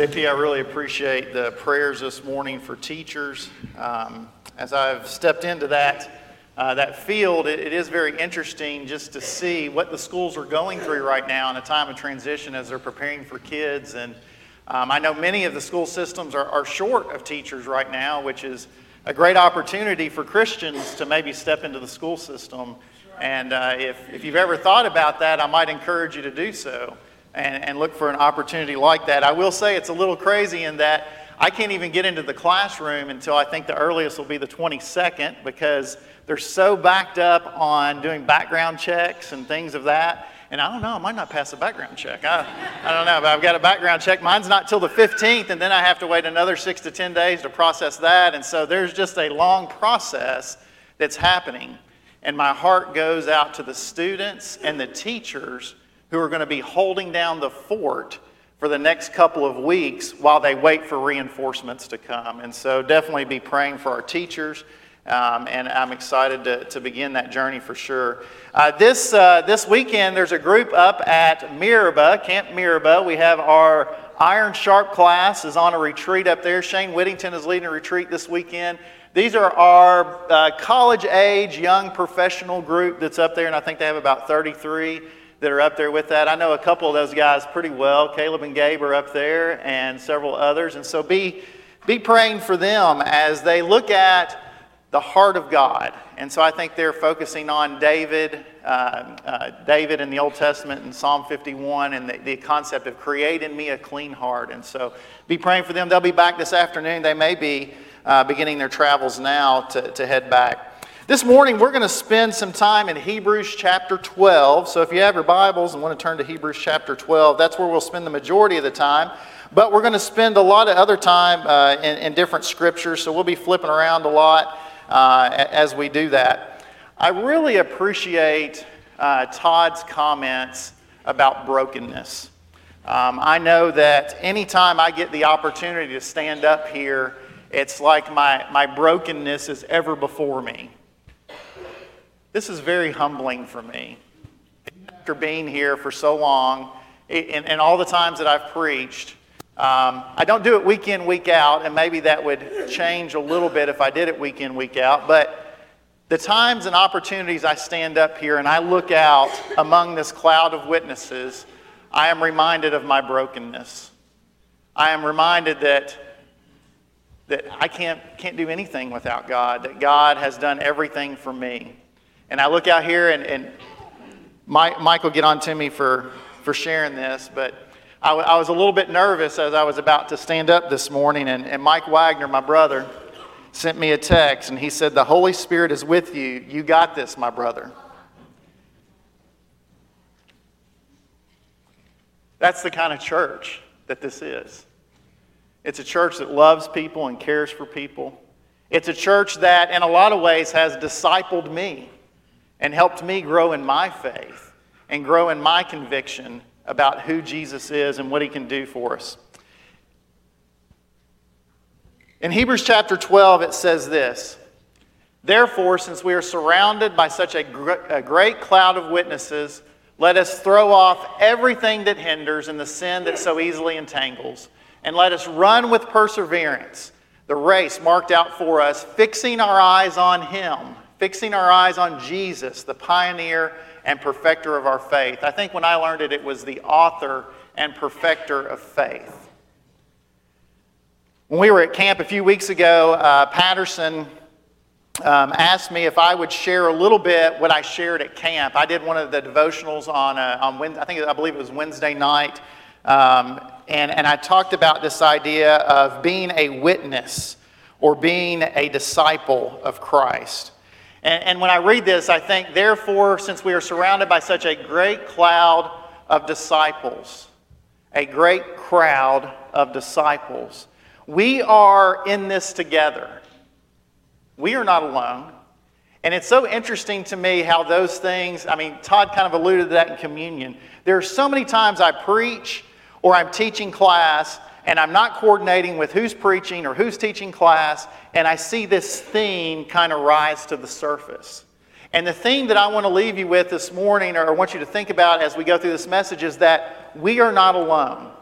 JP, I really appreciate the prayers this morning for teachers. Um, as I've stepped into that, uh, that field, it, it is very interesting just to see what the schools are going through right now in a time of transition as they're preparing for kids. And um, I know many of the school systems are, are short of teachers right now, which is a great opportunity for Christians to maybe step into the school system. And uh, if, if you've ever thought about that, I might encourage you to do so and, and look for an opportunity like that. I will say it's a little crazy in that I can't even get into the classroom until I think the earliest will be the 22nd because they're so backed up on doing background checks and things of that. And I don't know, I might not pass a background check. I, I don't know, but I've got a background check. Mine's not till the 15th, and then I have to wait another six to 10 days to process that. And so there's just a long process that's happening. And my heart goes out to the students and the teachers who are going to be holding down the fort for the next couple of weeks while they wait for reinforcements to come. And so definitely be praying for our teachers. Um, and I'm excited to, to begin that journey for sure. Uh, this, uh, this weekend, there's a group up at Miraba, Camp Miraba. We have our Iron Sharp class is on a retreat up there. Shane Whittington is leading a retreat this weekend. These are our uh, college age young professional group that's up there, and I think they have about 33 that are up there with that. I know a couple of those guys pretty well. Caleb and Gabe are up there, and several others. And so be, be praying for them as they look at the heart of God. And so I think they're focusing on David, uh, uh, David in the Old Testament in Psalm 51 and the, the, concept of create in me a clean heart. And so be praying for them. They'll be back this afternoon. They may be uh, beginning their travels now to, to head back. This morning, we're going to spend some time in Hebrews chapter 12. So if you have your Bibles and want to turn to Hebrews chapter 12, that's where we'll spend the majority of the time. But we're going to spend a lot of other time uh, in, in, different scriptures, so we'll be flipping around a lot uh, as we do that. I really appreciate uh, Todd's comments about brokenness. Um, I know that anytime I get the opportunity to stand up here, it's like my, my brokenness is ever before me. This is very humbling for me. After being here for so long, and, and all the times that I've preached, um, I don't do it week in, week out, and maybe that would change a little bit if I did it week in, week out. But the times and opportunities I stand up here and I look out among this cloud of witnesses, I am reminded of my brokenness. I am reminded that, that I can't, can't do anything without God, that God has done everything for me. And I look out here, and, and Mike, Mike will get on to me for, for sharing this, but I, w- I was a little bit nervous as I was about to stand up this morning, and, and Mike Wagner, my brother, sent me a text, and he said, The Holy Spirit is with you. You got this, my brother. That's the kind of church that this is. It's a church that loves people and cares for people. It's a church that, in a lot of ways, has discipled me and helped me grow in my faith and grow in my conviction about who Jesus is and what he can do for us. In Hebrews chapter 12, it says this Therefore, since we are surrounded by such a, gr- a great cloud of witnesses, let us throw off everything that hinders and the sin that so easily entangles, and let us run with perseverance the race marked out for us, fixing our eyes on Him fixing our eyes on Jesus, the pioneer and perfecter of our faith. I think when I learned it, it was the author and perfecter of faith. When we were at camp a few weeks ago, uh, Patterson um, asked me if I would share a little bit what I shared at camp. I did one of the devotionals on, uh, on Wednesday, I think I believe it was Wednesday night, um, and, and I talked about this idea of being a witness or being a disciple of Christ. And, and when I read this, I think, therefore, since we are surrounded by such a great cloud of disciples, a great crowd of disciples, we are in this together. We are not alone. And it's so interesting to me how those things, I mean, Todd kind of alluded to that in communion. There are so many times I preach or I'm teaching class and I'm not coordinating with who's preaching or who's teaching class, and I see this theme kind of rise to the surface. And the theme that I want to leave you with this morning, or I want you to think about as we go through this message, is that we are not alone.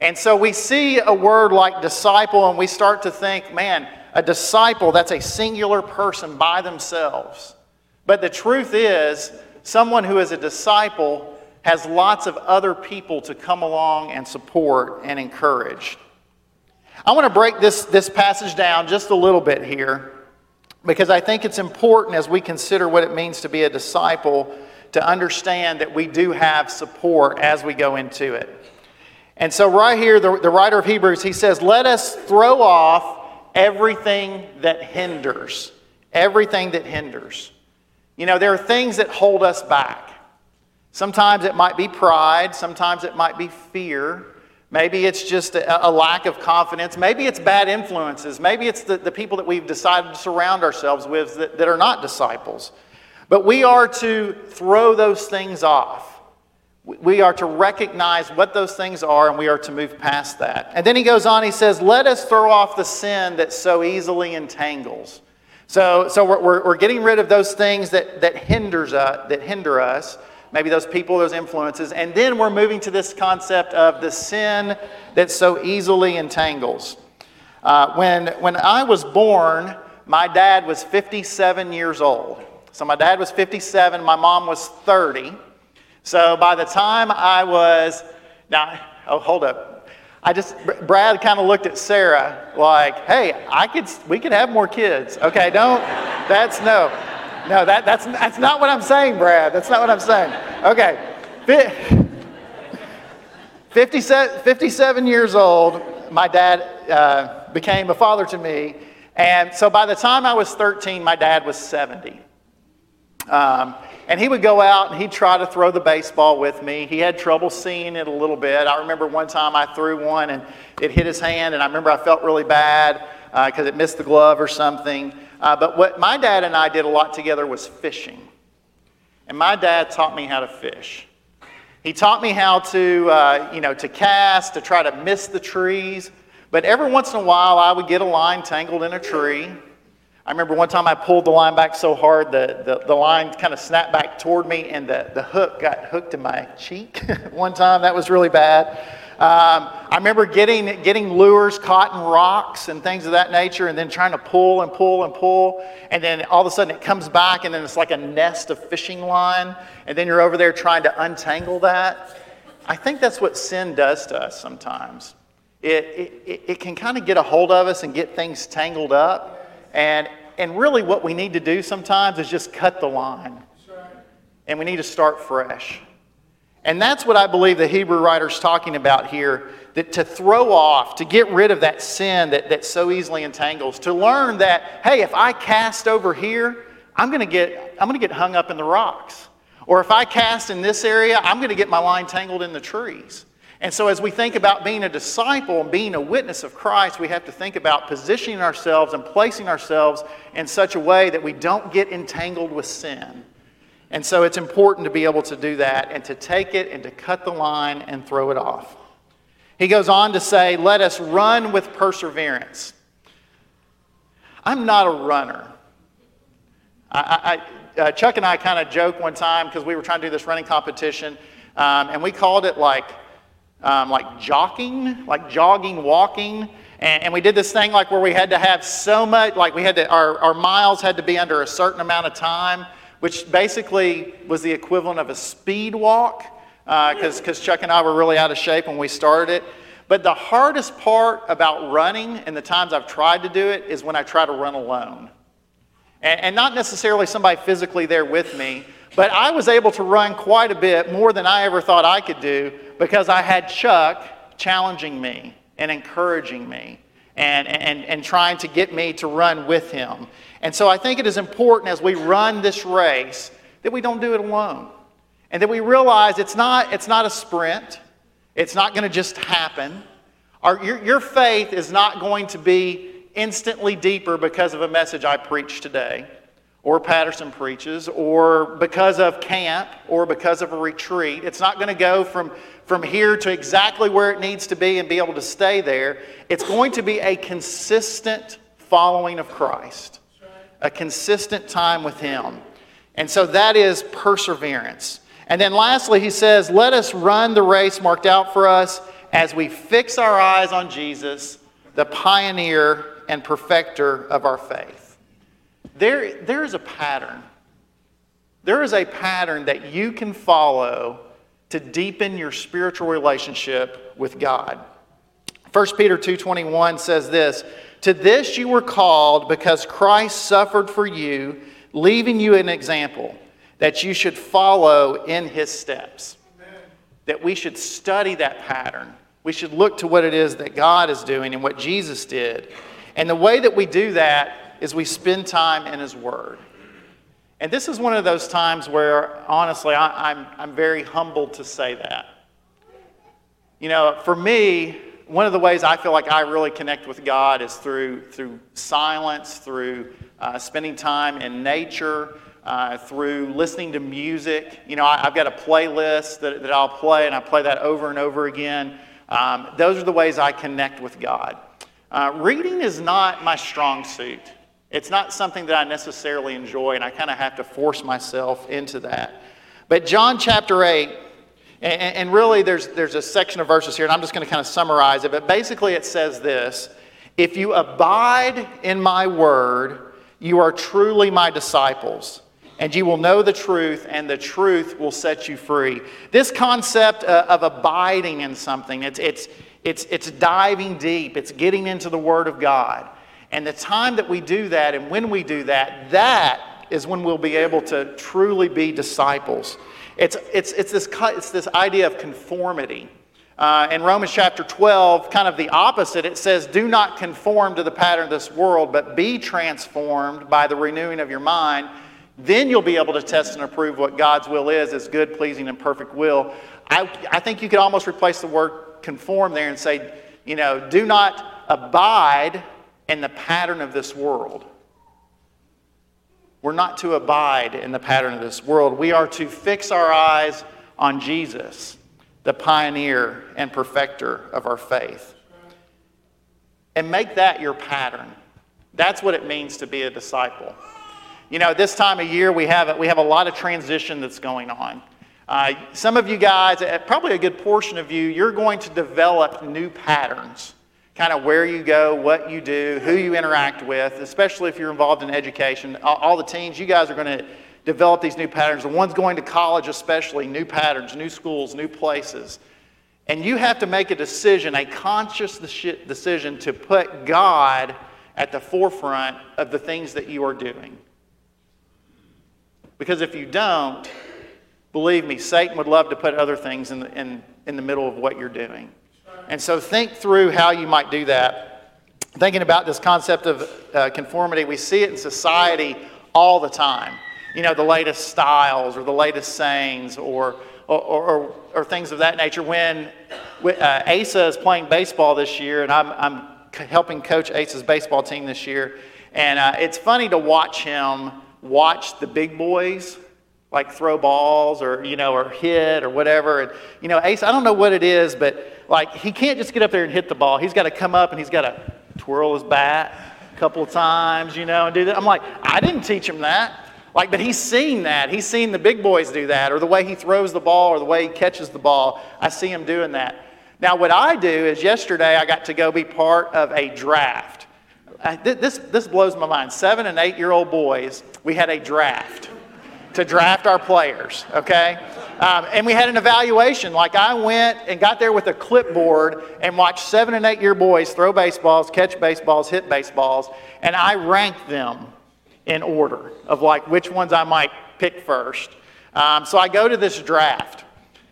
And so we see a word like disciple and we start to think, man, a disciple, that's a singular person by themselves. But the truth is, someone who is a disciple has lots of other people to come along and support and encourage. I want to break this, this passage down just a little bit here because I think it's important as we consider what it means to be a disciple to understand that we do have support as we go into it. And so, right here, the, the writer of Hebrews, he says, Let us throw off everything that hinders. Everything that hinders. You know, there are things that hold us back. Sometimes it might be pride, sometimes it might be fear. Maybe it's just a, a, lack of confidence. Maybe it's bad influences. Maybe it's the, the people that we've decided to surround ourselves with that, that are not disciples. But we are to throw those things off. We are to recognize what those things are and we are to move past that. And then he goes on, he says, Let us throw off the sin that so easily entangles. So, so we're, we're, we're getting rid of those things that, that, hinders us, that hinder us, maybe those people, those influences. And then we're moving to this concept of the sin that so easily entangles. Uh, when, when I was born, my dad was 57 years old. So my dad was 57, my mom was 30. So by the time I was, now, oh, hold up. I just, Brad kind of looked at Sarah like, hey, I could, we could have more kids. Okay, don't, that's no. No, that, that's, that's not what I'm saying, Brad. That's not what I'm saying. Okay. 57, 57 years old, my dad uh, became a father to me. And so by the time I was 13, my dad was 70. Um, and he would go out and he'd try to throw the baseball with me. He had trouble seeing it a little bit. I remember one time I threw one and it hit his hand, and I remember I felt really bad because uh, it missed the glove or something. Uh, but what my dad and I did a lot together was fishing. And my dad taught me how to fish. He taught me how to, uh, you know, to cast, to try to miss the trees. But every once in a while, I would get a line tangled in a tree I remember one time I pulled the line back so hard the, the, the line kind of snapped back toward me and the, the hook got hooked in my cheek one time. That was really bad. Um, I remember getting, getting lures caught in rocks and things of that nature and then trying to pull and pull and pull. And then all of a sudden it comes back and then it's like a nest of fishing line. And then you're over there trying to untangle that. I think that's what sin does to us sometimes. It, it, it can kind of get a hold of us and get things tangled up. And, and really, what we need to do sometimes is just cut the line. And we need to start fresh. And that's what I believe the Hebrew writer's talking about here that to throw off, to get rid of that sin that, that so easily entangles, to learn that, hey, if I cast over here, I'm going to get I'm going to get hung up in the rocks. Or if I cast in this area, I'm going to get my line tangled in the trees. And so, as we think about being a disciple and being a witness of Christ, we have to think about positioning ourselves and placing ourselves in such a way that we don't get entangled with sin. And so, it's important to be able to do that and to take it and to cut the line and throw it off. He goes on to say, Let us run with perseverance. I'm not a runner. I, I, uh, Chuck and I kind of joked one time because we were trying to do this running competition, um, and we called it like um, like jogging, like jogging, walking. And, and, we did this thing like where we had to have so much, like we had to, our, our miles had to be under a certain amount of time, which basically was the equivalent of a speed walk, because uh, Chuck and I were really out of shape when we started it. But the hardest part about running and the times I've tried to do it is when I try to run alone. And, and not necessarily somebody physically there with me, but I was able to run quite a bit, more than I ever thought I could do, because I had Chuck challenging me and encouraging me and, and, and trying to get me to run with him. And so I think it is important as we run this race that we don't do it alone. And that we realize it's not, it's not a sprint, it's not going to just happen. Our, your, your faith is not going to be instantly deeper because of a message I preach today or Patterson preaches, or because of camp, or because of a retreat. It's not going to go from, from here to exactly where it needs to be and be able to stay there. It's going to be a consistent following of Christ, a consistent time with Him. And so that is perseverance. And then lastly, he says, Let us run the race marked out for us as we fix our eyes on Jesus, the pioneer and perfecter of our faith. There, there is a pattern. There is a pattern that you can follow to deepen your spiritual relationship with God. 1 Peter 2:21 says this, "To this you were called because Christ suffered for you, leaving you an example that you should follow in his steps." Amen. That we should study that pattern. We should look to what it is that God is doing and what Jesus did. And the way that we do that is we spend time in his word. And this is one of those times where, honestly, I, I'm, I'm very humbled to say that. You know, for me, one of the ways I feel like I really connect with God is through, through silence, through uh, spending time in nature, uh, through listening to music. You know, I, have got a playlist that, that I'll play, and I play that over and over again. Um, those are the ways I connect with God. Uh, reading is not my strong suit. It's not something that I necessarily enjoy, and I kind of have to force myself into that. But John chapter 8, and, and really there's, there's a section of verses here, and I'm just going to kind of summarize it. But basically it says this If you abide in my word, you are truly my disciples and you will know the truth, and the truth will set you free. This concept uh, of abiding in something, it's, it's, it's, it's diving deep, it's getting into the Word of God. And the time that we do that and when we do that, that is when we'll be able to truly be disciples. It's, it's, it's, this, it's this idea of conformity. Uh, in Romans chapter 12, kind of the opposite, it says, Do not conform to the pattern of this world, but be transformed by the renewing of your mind. Then you'll be able to test and approve what God's will is, is good, pleasing, and perfect will. I, I think you could almost replace the word conform there and say, you know, do not abide in the pattern of this world. We're not to abide in the pattern of this world. We are to fix our eyes on Jesus, the pioneer and perfecter of our faith. And make that your pattern. That's what it means to be a disciple. You know, this time of year, we have, we have a lot of transition that's going on. Uh, some of you guys, uh, probably a good portion of you, you're going to develop new patterns kind of where you go, what you do, who you interact with, especially if you're involved in education. All, the teens, you guys are going to develop these new patterns. The ones going to college, especially, new patterns, new schools, new places. And you have to make a decision, a conscious decision to put God at the forefront of the things that you are doing. Because if you don't, believe me, Satan would love to put other things in the, in, in the middle of what you're doing. And so think through how you might do that. Thinking about this concept of uh, conformity, we see it in society all the time. You know, the latest styles or the latest sayings or, or, or, or things of that nature. When uh, Asa is playing baseball this year, and I'm, I'm helping coach Asa's baseball team this year, and uh, it's funny to watch him watch the big boys like throw balls or you know or hit or whatever and you know ace i don't know what it is but like he can't just get up there and hit the ball. He's got to come up and he's got to twirl his bat a couple of times you know and do that. I'm like i didn't teach him that. Like but he's seen that. He's seen the big boys do that or the way he throws the ball or the way he catches the ball. I see him doing that. Now what i do is yesterday i got to go be part of a draft. This, this blows my mind. Seven and eight year old boys we had a draft to draft our players, okay? Um, and we had an evaluation. Like I went and got there with a clipboard and watched seven and eight year boys throw baseballs, catch baseballs, hit baseballs, and I ranked them in order of like which ones I might pick first. Um, so I go to this draft.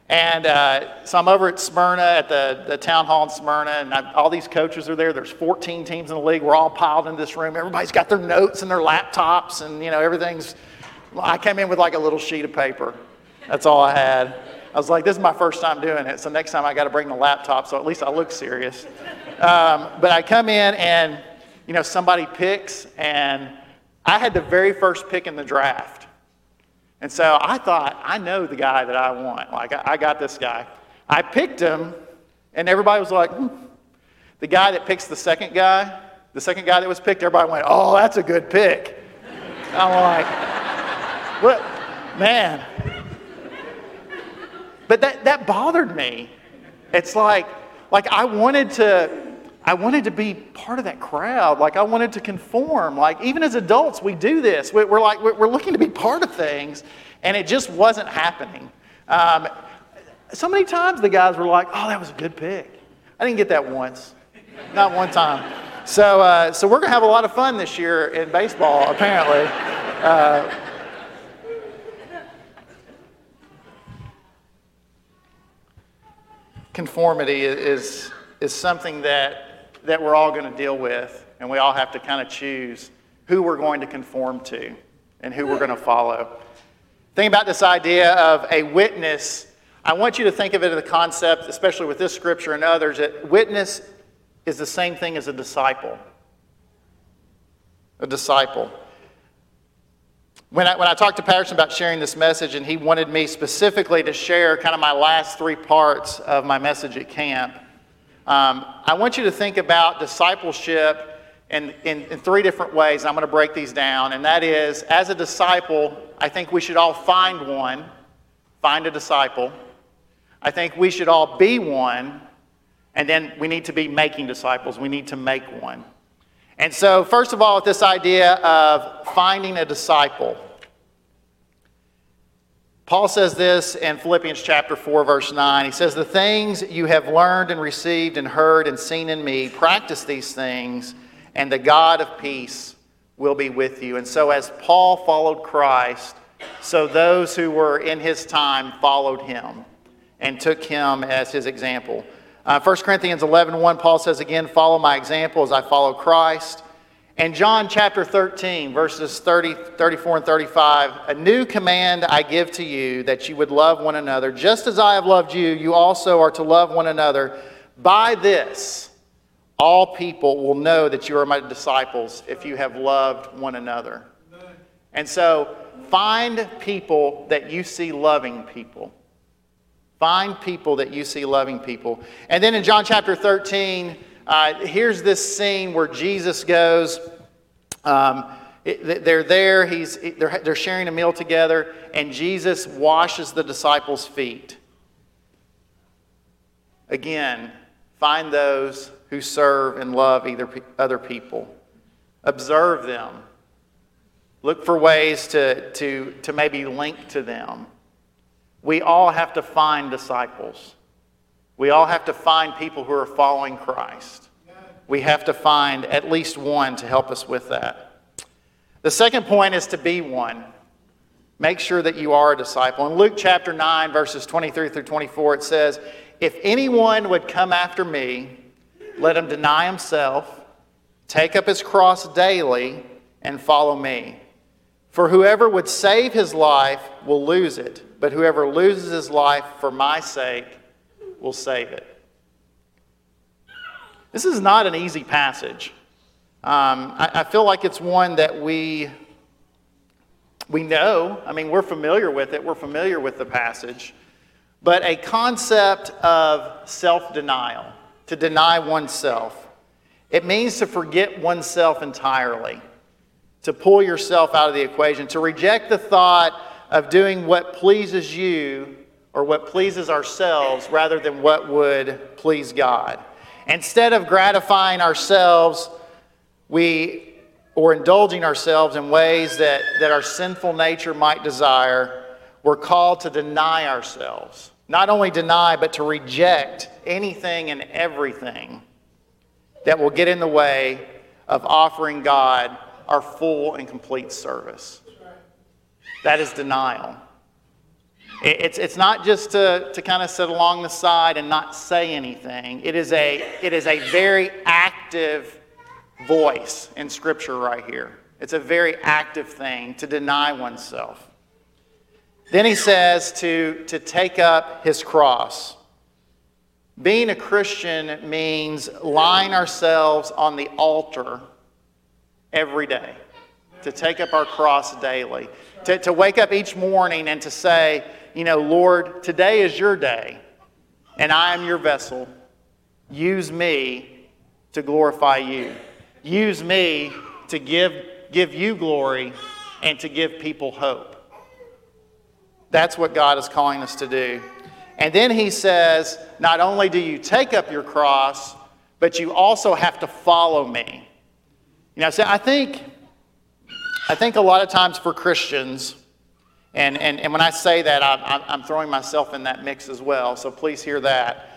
And uh, so I'm over at Smyrna, at the, the town hall in Smyrna, and I, all these coaches are there. There's 14 teams in the league. We're all piled in this room. Everybody's got their notes and their laptops, and you know everything's I came in with like a little sheet of paper. That's all I had. I was like, this is my first time doing it, so next time I got to bring the laptop so at least I look serious. Um, but I come in and, you know, somebody picks, and I had the very first pick in the draft. And so I thought, I know the guy that I want. Like, I, got this guy. I picked him, and everybody was like, hmm. the guy that picks the second guy, the second guy that was picked, everybody went, oh, that's a good pick. I'm like, what? Man. But that, that bothered me. It's like, like I wanted to I wanted to be part of that crowd. Like I wanted to conform. Like even as adults, we do this. We're like we're looking to be part of things, and it just wasn't happening. Um, so many times the guys were like, "Oh, that was a good pick." I didn't get that once, not one time. So, uh, so we're gonna have a lot of fun this year in baseball, apparently. Uh, conformity is, is something that, that we're all going to deal with, and we all have to kind of choose who we're going to conform to and who we're going to follow. Think about this idea of a witness. I want you to think of it as a concept, especially with this scripture and others, that witness is the same thing as a disciple. A disciple. When I, when I talked to Patterson about sharing this message, and he wanted me specifically to share kind of my last three parts of my message at camp, um, I want you to think about discipleship in, in, in three different ways. I'm going to break these down. And that is, as a disciple, I think we should all find one, find a disciple. I think we should all be one, and then we need to be making disciples. We need to make one. And so, first of all, with this idea of finding a disciple, Paul says this in Philippians chapter 4, verse 9. He says, The things you have learned and received and heard and seen in me, practice these things, and the God of peace will be with you. And so, as Paul followed Christ, so those who were in his time followed him and took him as his example. Uh, 1 Corinthians 11 1, Paul says again, Follow my example as I follow Christ. And John chapter 13, verses 30, 34 and 35, a new command I give to you that you would love one another. Just as I have loved you, you also are to love one another. By this, all people will know that you are my disciples if you have loved one another. And so, find people that you see loving people. Find people that you see loving people. And then in John chapter 13, uh, here's this scene where Jesus goes. Um, it, they're there, he's, they're, they're sharing a meal together, and Jesus washes the disciples' feet. Again, find those who serve and love either, other people. Observe them. Look for ways to, to, to maybe link to them. We all have to find disciples. We all have to find people who are following Christ. We have to find at least one to help us with that. The second point is to be one. Make sure that you are a disciple. In Luke chapter 9, verses 23 through 24, it says, If anyone would come after me, let him deny himself, take up his cross daily, and follow me. For whoever would save his life will lose it but whoever loses his life for my sake will save it. This is not an easy passage. Um, I, I feel like it's one that we, we know. I mean, we're familiar with it, we're familiar with the passage. But a concept of self denial, to deny oneself, it means to forget oneself entirely, to pull yourself out of the equation, to reject the thought of doing what pleases you or what pleases ourselves rather than what would please God. Instead of gratifying ourselves, we or indulging ourselves in ways that, that our sinful nature might desire, we're called to deny ourselves. Not only deny, but to reject anything and everything that will get in the way of offering God our full and complete service. That is denial. It's, it's not just to, to kind of sit along the side and not say anything. It is, a, it is a very active voice in Scripture right here. It's a very active thing to deny oneself. Then he says to, to take up his cross. Being a Christian means lying ourselves on the altar every day, to take up our cross daily. To, to wake up each morning and to say, you know, Lord, today is your day, and I am your vessel. Use me to glorify you. Use me to give, give you glory and to give people hope. That's what God is calling us to do. And then he says, not only do you take up your cross, but you also have to follow me. You know, so I think, I think a lot of times for Christians, and, and, and when I say that, I'm, I'm throwing myself in that mix as well, so please hear that.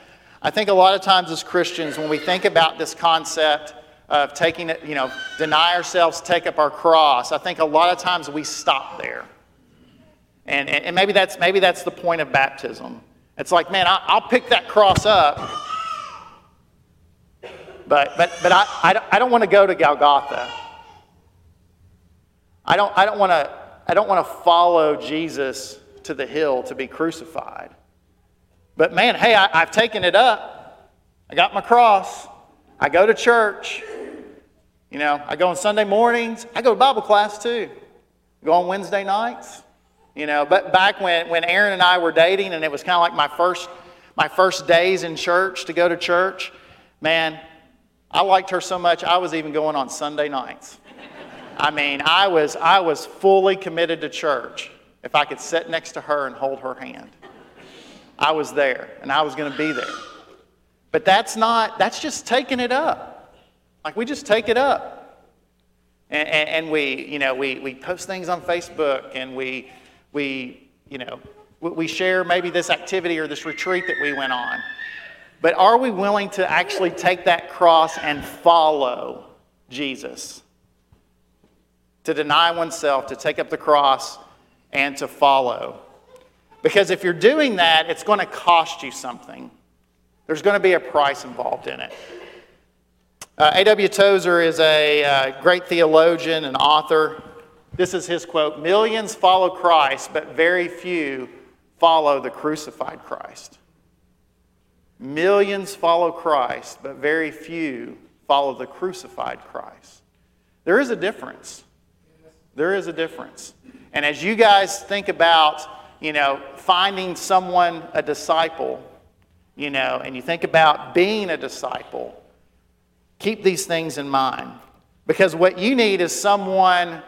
I think a lot of times as Christians, when we think about this concept of taking it, you know, deny ourselves, take up our cross, I think a lot of times we stop there. And, and, and maybe, that's, maybe that's the point of baptism. It's like, man, I, I'll pick that cross up, but, but, but I, I, I don't want to go to Golgotha. I don't, I don't want to I don't want to follow Jesus to the hill to be crucified. But man, hey, I, have taken it up. I got my cross. I go to church. You know, I go on Sunday mornings. I go to Bible class too. I go on Wednesday nights. You know, but back when, when Aaron and I were dating and it was kind of like my first, my first days in church to go to church, man, I liked her so much I was even going on Sunday nights. I mean, I was, I was fully committed to church if I could sit next to her and hold her hand. I was there and I was going to be there. But that's not, that's just taking it up. Like we just take it up. And, and, and we, you know, we, we post things on Facebook and we, we, you know, we share maybe this activity or this retreat that we went on. But are we willing to actually take that cross and follow Jesus? To deny oneself, to take up the cross, and to follow. Because if you're doing that, it's going to cost you something. There's going to be a price involved in it. Uh, A.W. Tozer is a uh, great theologian and author. This is his quote Millions follow Christ, but very few follow the crucified Christ. Millions follow Christ, but very few follow the crucified Christ. There is a difference. There is a difference. And as you guys think about, you know, finding someone a disciple, you know, and you think about being a disciple, keep these things in mind. Because what you need is someone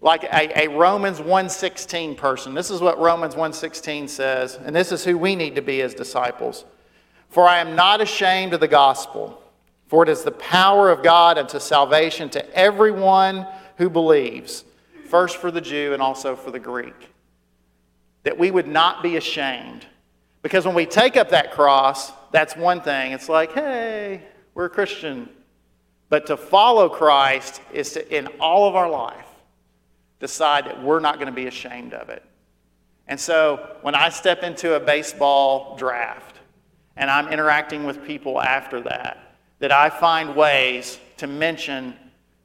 like a, a Romans 1:16 person. This is what Romans 1:16 says, and this is who we need to be as disciples. For I am not ashamed of the gospel, for it is the power of God unto salvation to everyone who believes first for the Jew and also for the Greek. That we would not be ashamed. Because when we take up that cross, that's one thing. It's like, hey, we're a Christian. But to follow Christ is to, in all of our life, decide that we're not going to be ashamed of it. And so when I step into a baseball draft and I'm interacting with people after that, that I find ways to mention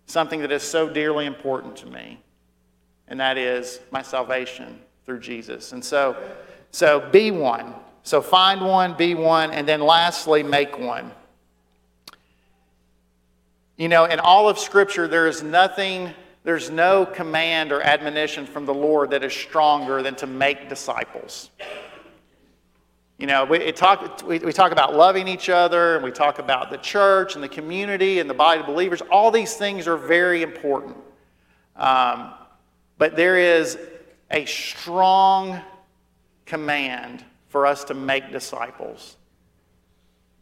something that is so dearly important to me and that is my salvation through Jesus. And so, so be one. So find one, be one, and then lastly, make one. You know, in all of Scripture, there is nothing, there's no command or admonition from the Lord that is stronger than to make disciples. You know, we, talk, we, we talk about loving each other, and we talk about the church and the community and the body of believers. All these things are very important. Um, but there is a strong command for us to make disciples,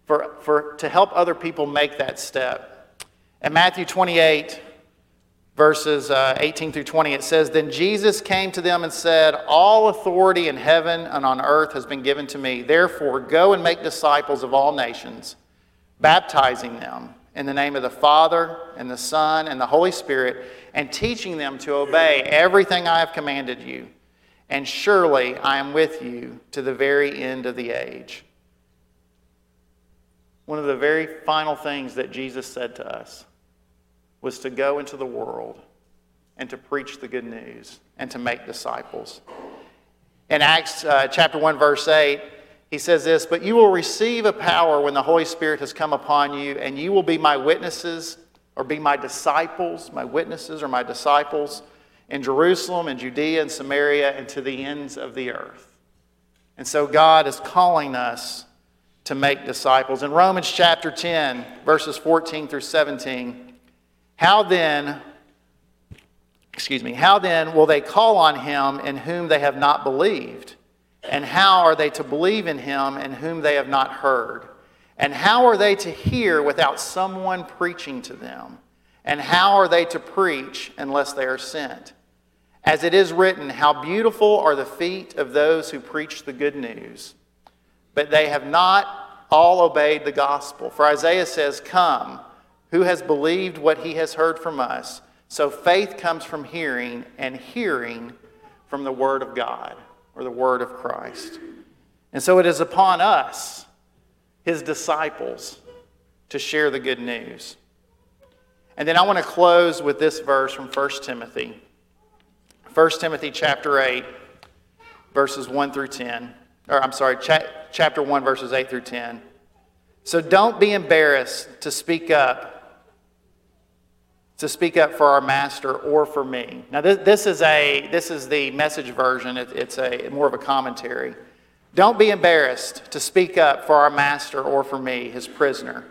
for, for, to help other people make that step. In Matthew 28, verses uh, 18 through 20, it says, Then Jesus came to them and said, All authority in heaven and on earth has been given to me. Therefore, go and make disciples of all nations, baptizing them in the name of the Father and the Son and the Holy Spirit, and teaching them to obey everything I have commanded you. And surely I am with you to the very end of the age. One of the very final things that Jesus said to us was to go into the world and to preach the good news and to make disciples. In Acts uh, chapter 1, verse 8, he says this, but you will receive a power when the Holy Spirit has come upon you, and you will be my witnesses, or be my disciples, my witnesses or my disciples in Jerusalem and Judea and Samaria and to the ends of the earth. And so God is calling us to make disciples. In Romans chapter 10, verses 14 through 17, how then, excuse me, how then will they call on him in whom they have not believed? And how are they to believe in him in whom they have not heard? And how are they to hear without someone preaching to them? And how are they to preach unless they are sent? As it is written, How beautiful are the feet of those who preach the good news. But they have not all obeyed the gospel. For Isaiah says, Come, who has believed what he has heard from us? So faith comes from hearing, and hearing from the word of God or the word of Christ. And so it is upon us, his disciples, to share the good news. And then I want to close with this verse from 1 Timothy. 1 Timothy chapter 8, verses 1 through 10. Or I'm sorry, cha- chapter 1, verses 8 through 10. So don't be embarrassed to speak up to speak up for our master or for me. Now, this, this, is, a, this is the message version, it, it's a, more of a commentary. Don't be embarrassed to speak up for our master or for me, his prisoner.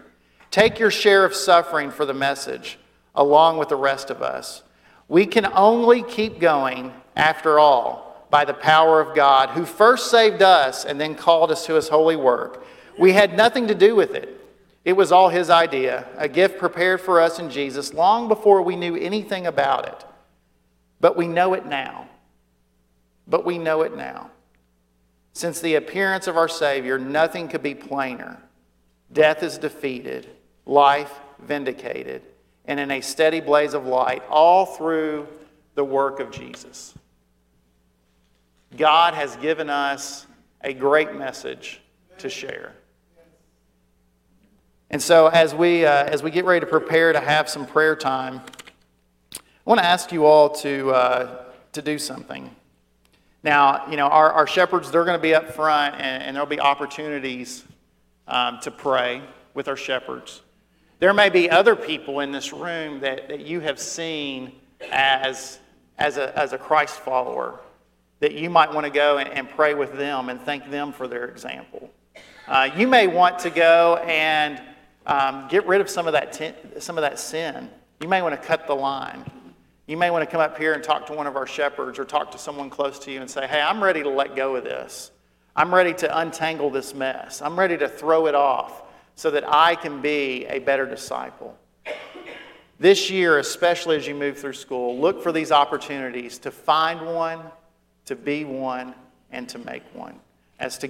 Take your share of suffering for the message, along with the rest of us. We can only keep going, after all, by the power of God, who first saved us and then called us to his holy work. We had nothing to do with it. It was all his idea, a gift prepared for us in Jesus long before we knew anything about it. But we know it now. But we know it now. Since the appearance of our Savior, nothing could be plainer. Death is defeated, life vindicated, and in a steady blaze of light, all through the work of Jesus. God has given us a great message to share. And so, as we, uh, as we get ready to prepare to have some prayer time, I want to ask you all to, uh, to do something. Now, you know, our, our shepherds, they're going to be up front, and, and there'll be opportunities um, to pray with our shepherds. There may be other people in this room that, that you have seen as, as, a, as a Christ follower that you might want to go and, and pray with them and thank them for their example. Uh, you may want to go and um, get rid of some of, that ten, some of that sin. You may want to cut the line. You may want to come up here and talk to one of our shepherds or talk to someone close to you and say, Hey, I'm ready to let go of this. I'm ready to untangle this mess. I'm ready to throw it off so that I can be a better disciple. This year, especially as you move through school, look for these opportunities to find one, to be one, and to make one. As together,